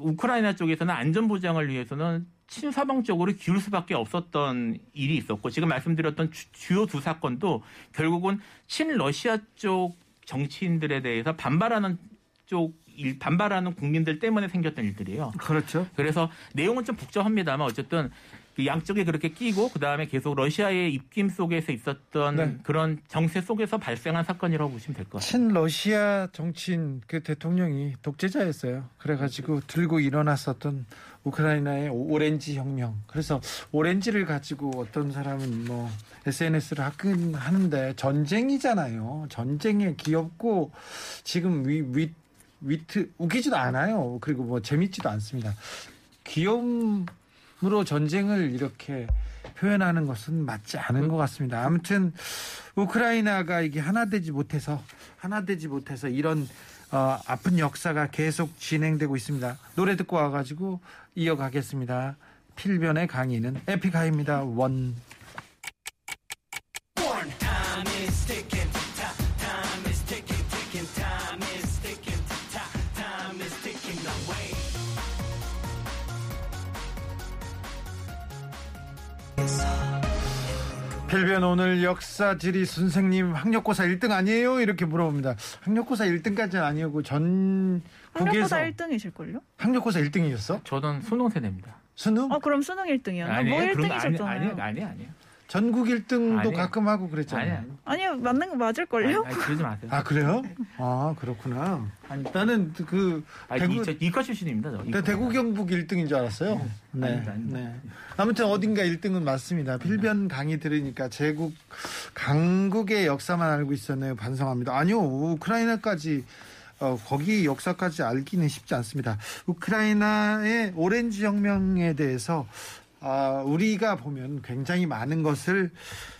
우크라이나 쪽에서는 안전 보장을 위해서는 친서방 쪽으로 기울 수밖에 없었던 일이 있었고 지금 말씀드렸던 주- 주요 두 사건도 결국은 친러시아 쪽 정치인들에 대해서 반발하는 쪽 일- 반발하는 국민들 때문에 생겼던 일들이에요. 그렇죠. 그래서 내용은 좀 복잡합니다만 어쨌든 그 양쪽에 그렇게 끼고 그 다음에 계속 러시아의 입김 속에서 있었던 네. 그런 정세 속에서 발생한 사건이라고 보시면 될 것 같아요. 친 러시아 정치인 그 대통령이 독재자였어요. 그래가지고 들고 일어났었던 우크라이나의 오- 오렌지 혁명. 그래서 오렌지를 가지고 어떤 사람은 뭐 SNS를 하긴 하는데 전쟁이잖아요. 전쟁에 귀엽고 지금 위, 위, 위트 웃기지도 않아요. 그리고 뭐 재밌지도 않습니다. 귀여움으로 전쟁을 이렇게 표현하는 것은 맞지 않은 것 같습니다. 아무튼 우크라이나가 이게 하나 되지 못해서 하나 되지 못해서 이런 어, 아픈 역사가 계속 진행되고 있습니다. 노래 듣고 와가지고 이어가겠습니다. 필변의 강의는 에픽하입니다. 원. 필변 오늘 역사 지리 선생님 학력고사 1등 아니에요? 이렇게 물어봅니다. 학력고사 1등까지는 아니었고 전국에서 학력고사 1등이실걸요? 학력고사 1등이었어? 저는 수능 세대입니다. 수능? 아 그럼 수능 1등이요. 뭐 아니, 1등이셨잖아요. 아니, 아니, 아니에요. 전국 1등도 아니에요. 가끔 하고 아니, 그랬잖아요. 아니. 아니요 맞는 거 맞을 걸요? 아니, 아니, 그러지 마세요. 아 그래요? 아 그렇구나. 아니, 나는 그 아니, 대구 이, 저 이과 출신입니다. 저. 나 이과. 대구 경북 1등인 줄 알았어요. 네, 아닙니다, 아닙니다. 네. 아무튼 어딘가 1등은 맞습니다. 필변 강의 들으니까 제국 강국의 역사만 알고 있었네요. 반성합니다. 아니요, 우크라이나까지 어, 거기 역사까지 알기는 쉽지 않습니다. 우크라이나의 오렌지 혁명에 대해서 아, 우리가 보면 굉장히 많은 것을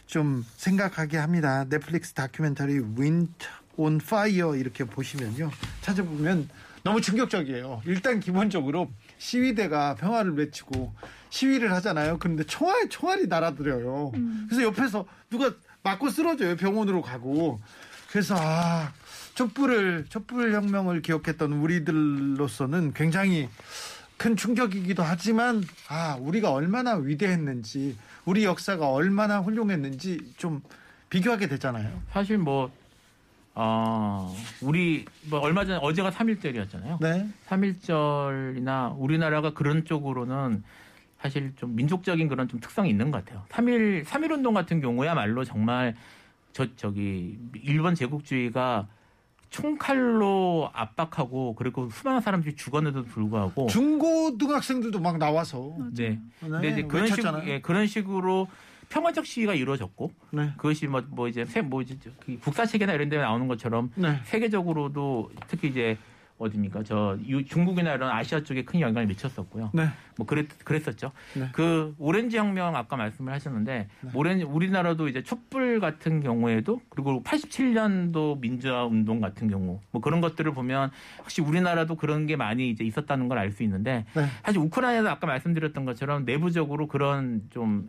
좀 생각하게 합니다. 넷플릭스 다큐멘터리 Winter on Fire 이렇게 보시면요. 찾아보면 너무 충격적이에요. 일단 기본적으로 시위대가 평화를 외치고 시위를 하잖아요. 그런데 총알 총알이 날아들어요. 그래서 옆에서 누가 맞고 쓰러져요. 병원으로 가고. 그래서 아 촛불을 촛불 혁명을 기억했던 우리들로서는 굉장히 큰 충격이기도 하지만 아 우리가 얼마나 위대했는지 우리 역사가 얼마나 훌륭했는지 좀 비교하게 되잖아요. 사실 뭐, 어, 우리, 뭐, 얼마 전에, 어제가 3.1절이었잖아요. 네. 3.1절이나 우리나라가 그런 쪽으로는 사실 좀 민족적인 그런 좀 특성이 있는 것 같아요. 3.1, 3.1 운동 같은 경우야말로 정말 저, 저기, 일본 제국주의가 총칼로 압박하고 그리고 수많은 사람들이 죽었는데도 불구하고 중고등학생들도 막 나와서 네. 근데 이제 네, 그런 식 외쳤잖아요. 예, 그런 식으로 평화적 시위가 이루어졌고 네. 그것이 뭐, 뭐 이제 세, 뭐 이제 그 국사 체계나 이런 데 나오는 것처럼 네. 세계적으로도 특히 이제 어디입니까? 저 유- 중국이나 이런 아시아 쪽에 큰 영향을 미쳤었고요. 네. 뭐 그랬 그랬었죠. 네. 그 오렌지 혁명 아까 말씀을 하셨는데 오렌지 우리나라도 이제 촛불 같은 경우에도 그리고 87년도 민주화 운동 같은 경우 뭐 그런 것들을 보면 혹시 우리나라도 그런 게 많이 이제 있었다는 걸 알 수 있는데 네. 사실 우크라이나도 아까 말씀드렸던 것처럼 내부적으로 그런 좀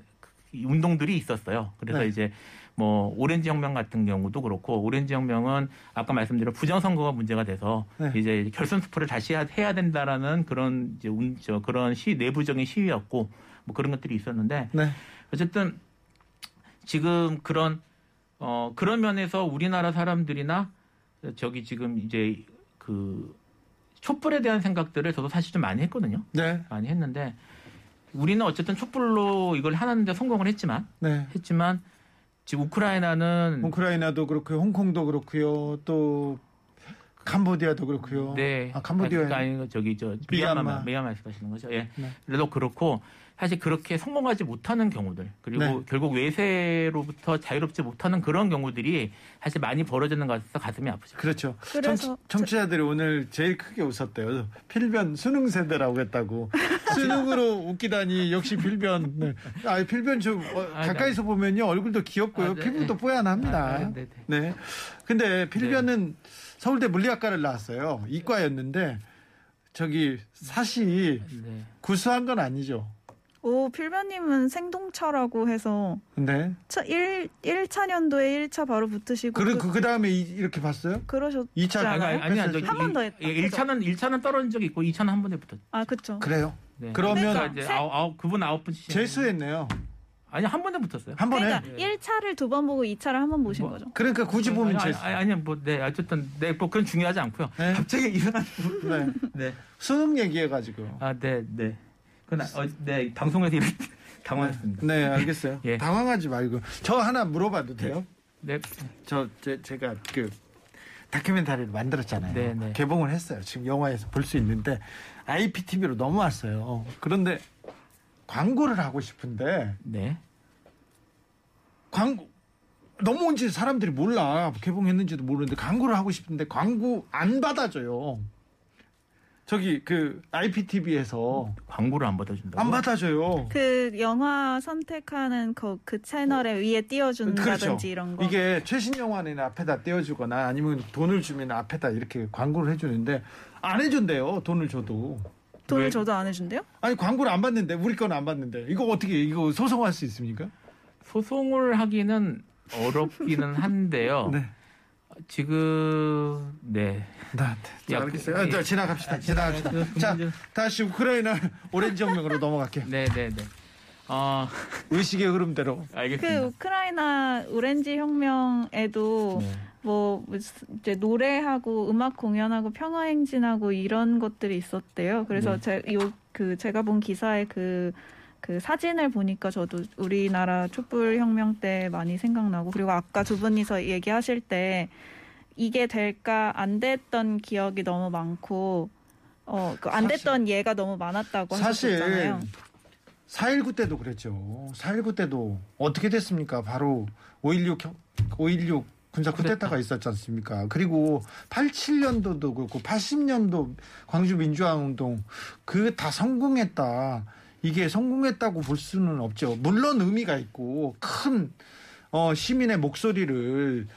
운동들이 있었어요. 그래서 네. 이제 뭐 오렌지 혁명 같은 경우도 그렇고 오렌지 혁명은 아까 말씀드린 부정 선거가 문제가 돼서 네. 이제 결선 투표를 다시 해야, 해야 된다라는 그런 이제 운, 저 그런 시 내부적인 시위였고 뭐 그런 것들이 있었는데 네. 어쨌든 지금 그런 어 그런 면에서 우리나라 사람들이나 저기 지금 이제 그 촛불에 대한 생각들을 저도 사실 좀 많이 했거든요. 네. 많이 했는데 우리는 어쨌든 촛불로 이걸 하는데 성공을 했지만 네. 했지만 지금 우크라이나는 우크라이나도 그렇고요. 홍콩도 그렇고요. 또 캄보디아도 그렇고요. 네. 아, 캄보디아 아니 저기 저 미얀마. 미얀마 말씀하시는 거죠. 예. 네. 그래도 그렇고 사실 그렇게 성공하지 못하는 경우들 그리고 네. 결국 외세로부터 자유롭지 못하는 그런 경우들이 사실 많이 벌어지는 것 같아서 가슴이 아프죠. 그렇죠. 그래서 청, 취 자들이 오늘 제일 크게 웃었대요. 필변 수능 세대라고 했다고. 수능으로 웃기다니 역시 필변. 네. 아, 필변 좀 어, 아, 가까이서 보면요 얼굴도 귀엽고요. 아, 네. 피부도 뽀얀합니다. 아, 아, 네, 네. 근데 필변은 서울대 물리학과를 나왔어요. 이과였는데 저기 사실 네. 구수한 건 아니죠. 오 필변님은 생동차라고 해서 네. 차 1, 1차 년도에 1차 바로 붙으시고 그, 그, 그, 그 다음에 이렇게 봤어요? 그러셨지 이 차- 아니, 않아요? 아니, 아니야. 저기 한번 더 했다. 예, 1차는 1차는 떨어진 적이 있고 2차는 한 번에 붙었죠. 아 그쵸 그래요. 네. 그러면 그러니까 이제 세- 아홉, 아홉 그분 아홉 분 재수했네요. 아니 한 번에 붙었어요. 한 번에. 그러니까 1차를 두 번 보고 2차를 한 번 보신 뭐, 거죠 그러니까 굳이 보면 아니, 재수. 아니, 아니, 뭐, 네, 어쨌든, 네, 뭐, 그건 중요하지 않고요. 네. 갑자기 일어나는. 네. 네. 수능 얘기해 가지고. 아, 네, 네. 그건, 아, 어, 네, 방송에서 이렇게 당황했습니다. 네, 알겠어요. 예. 당황하지 말고. 저 하나 물어봐도 돼요? 네. 저, 제, 제가 그 다큐멘터리를 만들었잖아요. 네, 네. 개봉을 했어요. 지금 영화에서 볼 수 있는데 IPTV로 넘어왔어요. 그런데 광고를 하고 싶은데 네. 광고 넘어온지 사람들이 몰라. 개봉했는지도 모르는데 광고를 하고 싶은데 광고 안 받아줘요. 저기 그 IPTV에서 광고를 안 받아준다고. 안 받아줘요. 그 영화 선택하는 그, 그 채널에 위에 띄워준다든지 이런 거 그렇죠. 이게 최신 영화는 앞에다 띄워주거나 아니면 돈을 주면 앞에다 이렇게 광고를 해주는데 안 해준대요. 돈을 줘도. 돈을 왜? 줘도 안 해준대요? 아니 광고를 안 받는데 우리 거는 안 받는데 이거 어떻게 이거 소송할 수 있습니까? 소송을 하기는 어렵기는 한데요. 네. 지금, 네. 네, 네. 야, 알겠어요. 그- 아, 자, 지나갑시다. 지나갑시다. 그 자, 다시 우크라이나 오렌지 혁명으로 넘어갈게요. 네, 네, 네. 어, 의식의 흐름대로. 그 알겠습니다. 우크라이나 오렌지 혁명에도 네. 뭐 이제 노래하고 음악 공연하고 평화 행진하고 이런 것들이 있었대요. 그래서 네. 제요그 제가 본 기사에 그그 사진을 보니까 저도 우리나라 촛불 혁명 때 많이 생각나고 그리고 아까 두 분이서 얘기하실 때 이게 될까 안 됐던 기억이 너무 많고 어그안 됐던 예가 너무 많았다고 사실 하셨잖아요. 4.19 때도 그랬죠. 4.19 때도 어떻게 됐습니까? 바로 5.16 형- 5.16 군사 쿠데타가 있었지 않습니까? 그리고 87년도도 그렇고 80년도 광주 민주화 운동 그 다 성공했다. 이게 성공했다고 볼 수는 없죠. 물론 의미가 있고 큰 어, 시민의 목소리를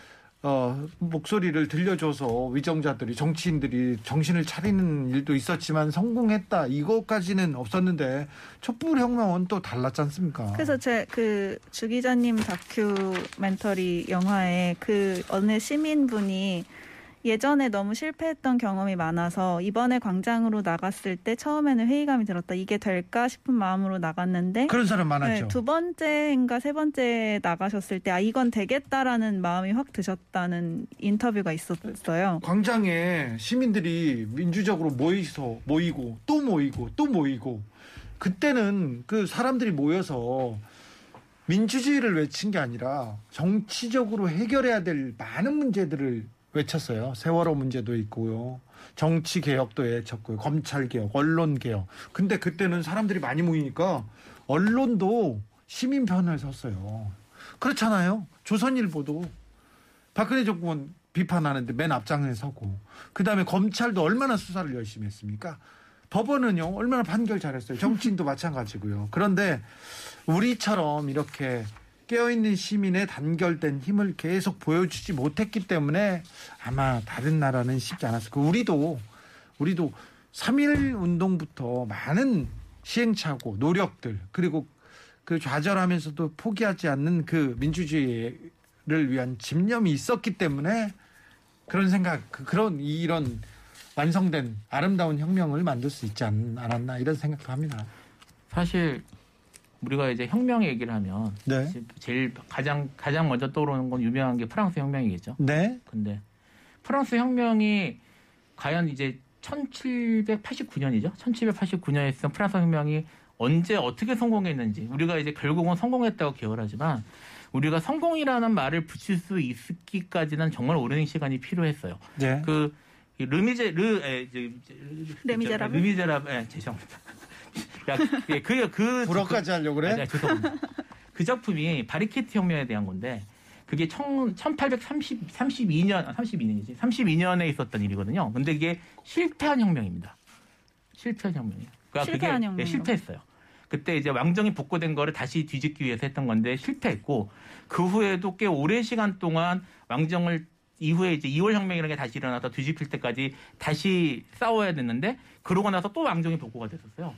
어, 목소리를 들려줘서 위정자들이 정치인들이 정신을 차리는 일도 있었지만 성공했다 이것까지는 없었는데 촛불 혁명은 또 달랐지 않습니까? 그래서 제 그 주 기자님 다큐멘터리 영화에 그 어느 시민분이 예전에 너무 실패했던 경험이 많아서 이번에 광장으로 나갔을 때 처음에는 회의감이 들었다. 이게 될까 싶은 마음으로 나갔는데 그런 사람 많았죠. 네, 두 번째인가 세 번째 나가셨을 때 아 이건 되겠다라는 마음이 확 드셨다는 인터뷰가 있었어요. 광장에 시민들이 민주적으로 모이서 모이고 또 모이고 또 모이고 그때는 그 사람들이 모여서 민주주의를 외친 게 아니라 정치적으로 해결해야 될 많은 문제들을 외쳤어요. 세월호 문제도 있고요. 정치 개혁도 외쳤고요. 검찰 개혁, 언론 개혁. 근데 그때는 사람들이 많이 모이니까 언론도 시민 편을 섰어요. 그렇잖아요. 조선일보도 박근혜 정권 비판하는데 맨 앞장에 서고 그다음에 검찰도 얼마나 수사를 열심히 했습니까? 법원은요 얼마나 판결 잘했어요. 정치인도 마찬가지고요. 그런데 우리처럼 이렇게 깨어있는 시민의 단결된 힘을 계속 보여주지 못했기 때문에 아마 다른 나라는 쉽지 않았을 거예요. 우리도 우리도 3.1 운동부터 많은 시행착오, 노력들 그리고 그 좌절하면서도 포기하지 않는 그 민주주의를 위한 집념이 있었기 때문에 그런 생각, 그- 그런 이런 완성된 아름다운 혁명을 만들 수 있지 않- 않았나 이런 생각도 합니다. 사실 우리가 이제 혁명 얘기를 하면 네. 제일 가장 가장 먼저 떠오르는 건 유명한 게 프랑스 혁명이겠죠. 네. 근데 프랑스 혁명이 과연 이제 1789년이죠. 1789년에 있었던 프랑스 혁명이 언제 어떻게 성공했는지 우리가 이제 결국은 성공했다고 기억을 하지만 우리가 성공이라는 말을 붙일 수 있기까지는 정말 오랜 시간이 필요했어요. 네. 그 르미제 르 에, 레미제라블? 르미제라블 예, 죄송합니다. 야, 예, 그, 그, 불어까지 하려고 아, 그래? 네, 죄송합니다. 그 작품이 바리케트 혁명에 대한 건데 그게 1830, 32년, 32년이지. 32년에 있었던 일이거든요. 근데 이게 실패한 혁명입니다. 실패한 혁명이에요. 그러니까 실패한 그게 혁명. 네, 실패했어요. 그때 이제 왕정이 복구된 거를 다시 뒤집기 위해서 했던 건데 실패했고 그 후에도 꽤 오랜 시간 동안 왕정을 이후에 이제 2월 혁명이라는 게 다시 일어나서 뒤집힐 때까지 다시 싸워야 됐는데 그러고 나서 또 왕정이 복구가 됐었어요.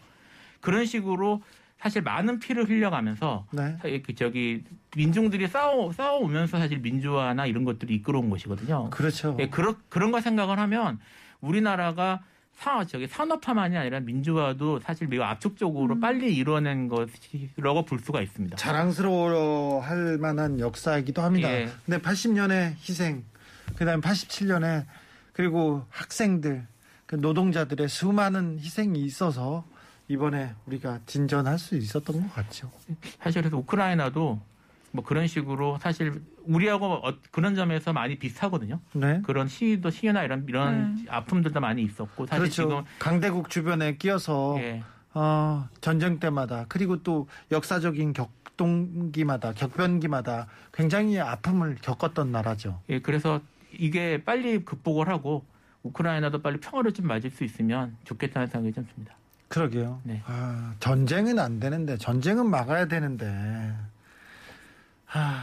그런 식으로 사실 많은 피를 흘려가면서 네. 그 저기 민중들이 싸워 싸워오면서 사실 민주화나 이런 것들이 이끌어온 것이거든요. 그렇죠. 예, 그런 그런 거 생각을 하면 우리나라가 사 저기 산업화만이 아니라 민주화도 사실 매우 압축적으로 빨리 이뤄낸 것이라고 볼 수가 있습니다. 자랑스러워 할 만한 역사이기도 합니다. 예. 근데 80년의 희생, 그다음에 87년에 그리고 학생들, 그 노동자들의 수많은 희생이 있어서 이번에 우리가 진전할 수 있었던 것 같죠. 사실 그래서 우크라이나도 뭐 그런 식으로 사실 우리하고 어- 그런 점에서 많이 비슷하거든요. 네. 그런 시위도 시위나 이런 이런 아픔들도 많이 있었고 사실 그렇죠. 지금 강대국 주변에 끼어서 예, 어, 전쟁 때마다 그리고 또 역사적인 격동기마다 격변기마다 굉장히 아픔을 겪었던 나라죠. 예, 그래서 이게 빨리 극복을 하고 우크라이나도 빨리 평화를 좀 맞을 수 있으면 좋겠다는 생각이 좀 듭니다. 그러게요. 네. 아, 전쟁은 안 되는데 전쟁은 막아야 되는데 하,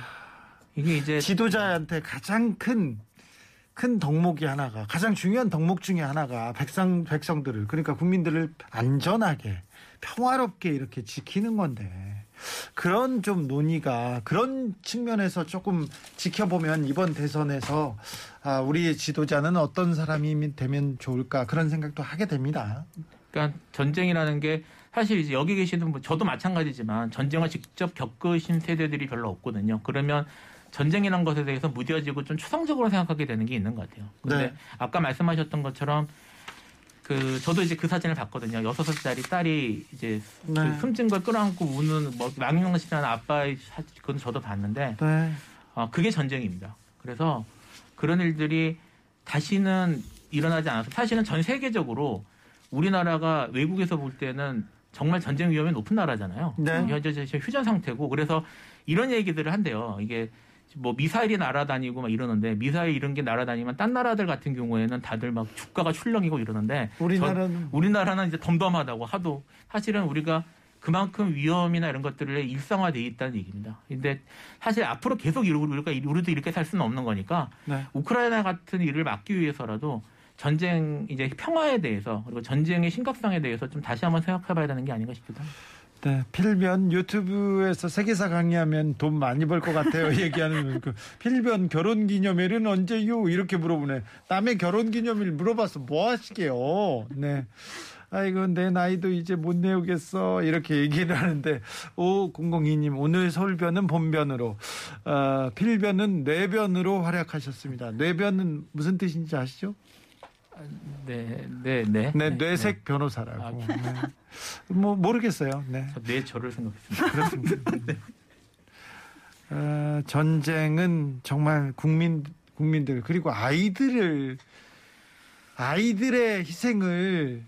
이게 이제 지도자한테 가장 큰큰 덕목이 하나가 가장 중요한 덕목 중에 하나가 백성 백성들을 그러니까 국민들을 안전하게 평화롭게 이렇게 지키는 건데 그런 좀 논의가 그런 측면에서 조금 지켜보면 이번 대선에서 아, 우리의 지도자는 어떤 사람이 되면 좋을까 그런 생각도 하게 됩니다. 그러니까 전쟁이라는 게 사실 이제 여기 계시는 분 저도 마찬가지지만 전쟁을 직접 겪으신 세대들이 별로 없거든요. 그러면 전쟁이라는 것에 대해서 무뎌지고 좀 추상적으로 생각하게 되는 게 있는 것 같아요. 근데 네. 아까 말씀하셨던 것처럼 그 저도 이제 그 사진을 봤거든요. 여섯 살짜리 딸이 이제 네. 그 숨진 걸 끌어안고 우는 뭐 망명실하는 아빠의 사진 그건 저도 봤는데 네. 어, 그게 전쟁입니다. 그래서 그런 일들이 다시는 일어나지 않아서 사실은 전 세계적으로 우리나라가 외국에서 볼 때는 정말 전쟁 위험이 높은 나라잖아요. 네. 현재 휴전 상태고 그래서 이런 얘기들을 한대요. 이게 뭐 미사일이 날아다니고 막 이러는데 미사일 이런 게 날아다니면 딴 나라들 같은 경우에는 다들 막 주가가 출렁이고 이러는데 우리나라는 우리나라는 이제 덤덤하다고 하도 사실은 우리가 그만큼 위험이나 이런 것들을 일상화돼 있다는 얘기입니다. 근데 사실 앞으로 계속 이러- 우리가 우리도 이렇게 살 수는 없는 거니까 네. 우크라이나 같은 일을 막기 위해서라도 전쟁 이제 평화에 대해서 그리고 전쟁의 심각성에 대해서 좀 다시 한번 생각해봐야 되는 게 아닌가 싶기도 합니다. 네, 필변 유튜브에서 세계사 강의하면 돈 많이 벌 것 같아요. 얘기하는 그 필변 결혼 기념일은 언제요? 이렇게 물어보네. 남의 결혼 기념일 물어봐서 뭐 하시게요? 네. 아이고 내 나이도 이제 못 내우겠어 이렇게 얘기를 하는데 5002님 오늘 서울변은 본변으로 어, 필변은 뇌변으로 활약하셨습니다. 뇌변은 무슨 뜻인지 아시죠? 네, 네, 네. 네, 뇌색 변호사라고. 아, 네. 뭐 모르겠어요. 네. 네, 저를 생각했습니다. 그렇습니다. 네. 어, 전쟁은 정말 국민 국민들 그리고 아이들을 아이들의 희생을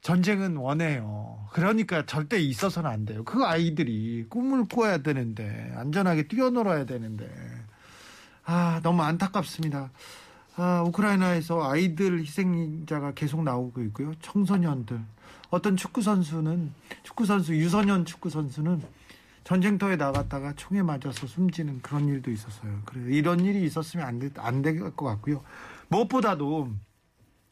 전쟁은 원해요. 그러니까 절대 있어서는 안 돼요. 그 아이들이 꿈을 꿔야 되는데 안전하게 뛰어놀아야 되는데 아, 너무 안타깝습니다. 아, 우크라이나에서 아이들 희생자가 계속 나오고 있고요. 청소년들. 어떤 축구 선수는 축구 선수 유소년 축구 선수는 전쟁터에 나갔다가 총에 맞아서 숨지는 그런 일도 있었어요. 그래 이런 일이 있었으면 안될 것 같고요. 무엇보다도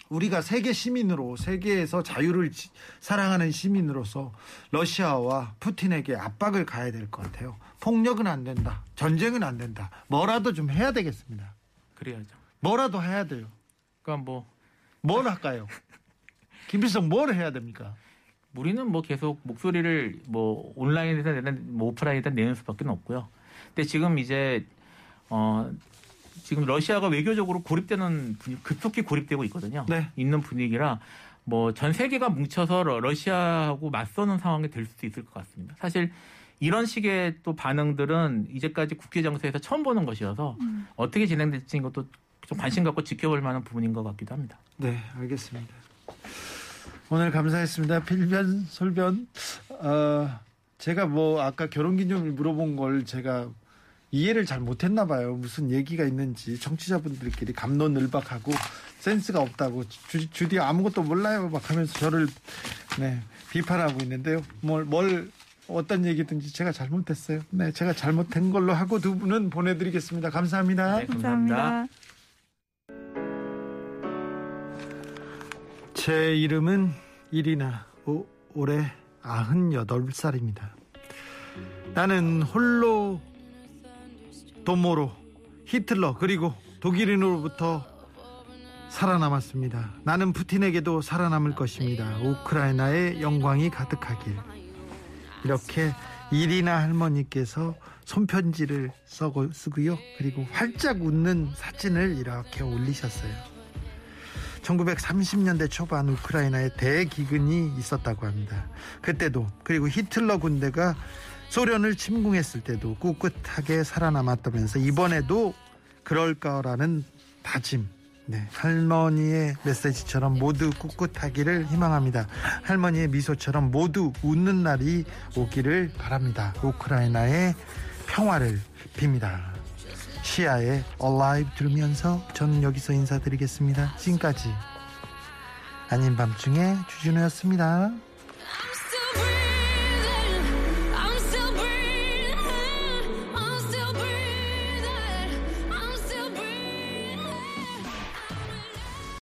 우리가 세계 시민으로 세계에서 자유를 지- 사랑하는 시민으로서 러시아와 푸틴에게 압박을 가야 될 것 같아요. 폭력은 안 된다. 전쟁은 안 된다. 뭐라도 좀 해야 되겠습니다. 그래야죠. 뭐라도 해야 돼요. 그러니까 뭐 뭘 할까요? 김필성 뭘 해야 됩니까? 우리는 뭐 계속 목소리를 뭐 온라인에서 내는 뭐 오프라인에다 내는 수밖에 없고요. 근데 지금 이제 어 지금 러시아가 외교적으로 고립되는 분위- 급속히 고립되고 있거든요. 네. 있는 분위기라 뭐 전 세계가 뭉쳐서 러- 러시아하고 맞서는 상황이 될 수도 있을 것 같습니다. 사실 이런 식의 또 반응들은 이제까지 국제 정세에서 처음 보는 것이어서 어떻게 진행될지 이것도 좀 관심 갖고 지켜볼 만한 부분인 것 같기도 합니다. 네, 알겠습니다. 오늘 감사했습니다. 필변, 솔변. 어, 제가 뭐 아까 결혼기념일 물어본 걸 제가 이해를 잘 못했나 봐요. 무슨 얘기가 있는지 청취자분들끼리 감론을박하고 센스가 없다고 주, 주디 아무것도 몰라요 막 하면서 저를 네, 비판하고 있는데요. 뭘, 뭘 어떤 얘기든지 제가 잘못했어요. 네, 제가 잘못된 걸로 하고 두 분은 보내드리겠습니다. 감사합니다. 네, 감사합니다. 제 이름은 이리나 오, 올해 98살입니다. 나는 홀로 도모로 히틀러 그리고 독일인으로부터 살아남았습니다. 나는 푸틴에게도 살아남을 것입니다. 우크라이나의 영광이 가득하길. 이렇게 이리나 할머니께서 손편지를 쓰고요. 그리고 활짝 웃는 사진을 이렇게 올리셨어요. 1930년대 초반 우크라이나에 대기근이 있었다고 합니다. 그때도 그리고 히틀러 군대가 소련을 침공했을 때도 꿋꿋하게 살아남았다면서 이번에도 그럴 거라는 다짐. 네, 할머니의 메시지처럼 모두 꿋꿋하기를 희망합니다. 할머니의 미소처럼 모두 웃는 날이 오기를 바랍니다. 우크라이나의 평화를 빕니다. 시아의 Alive 들으면서 저는 여기서 인사드리겠습니다. 지금까지 아닌 밤중에 주진우였습니다.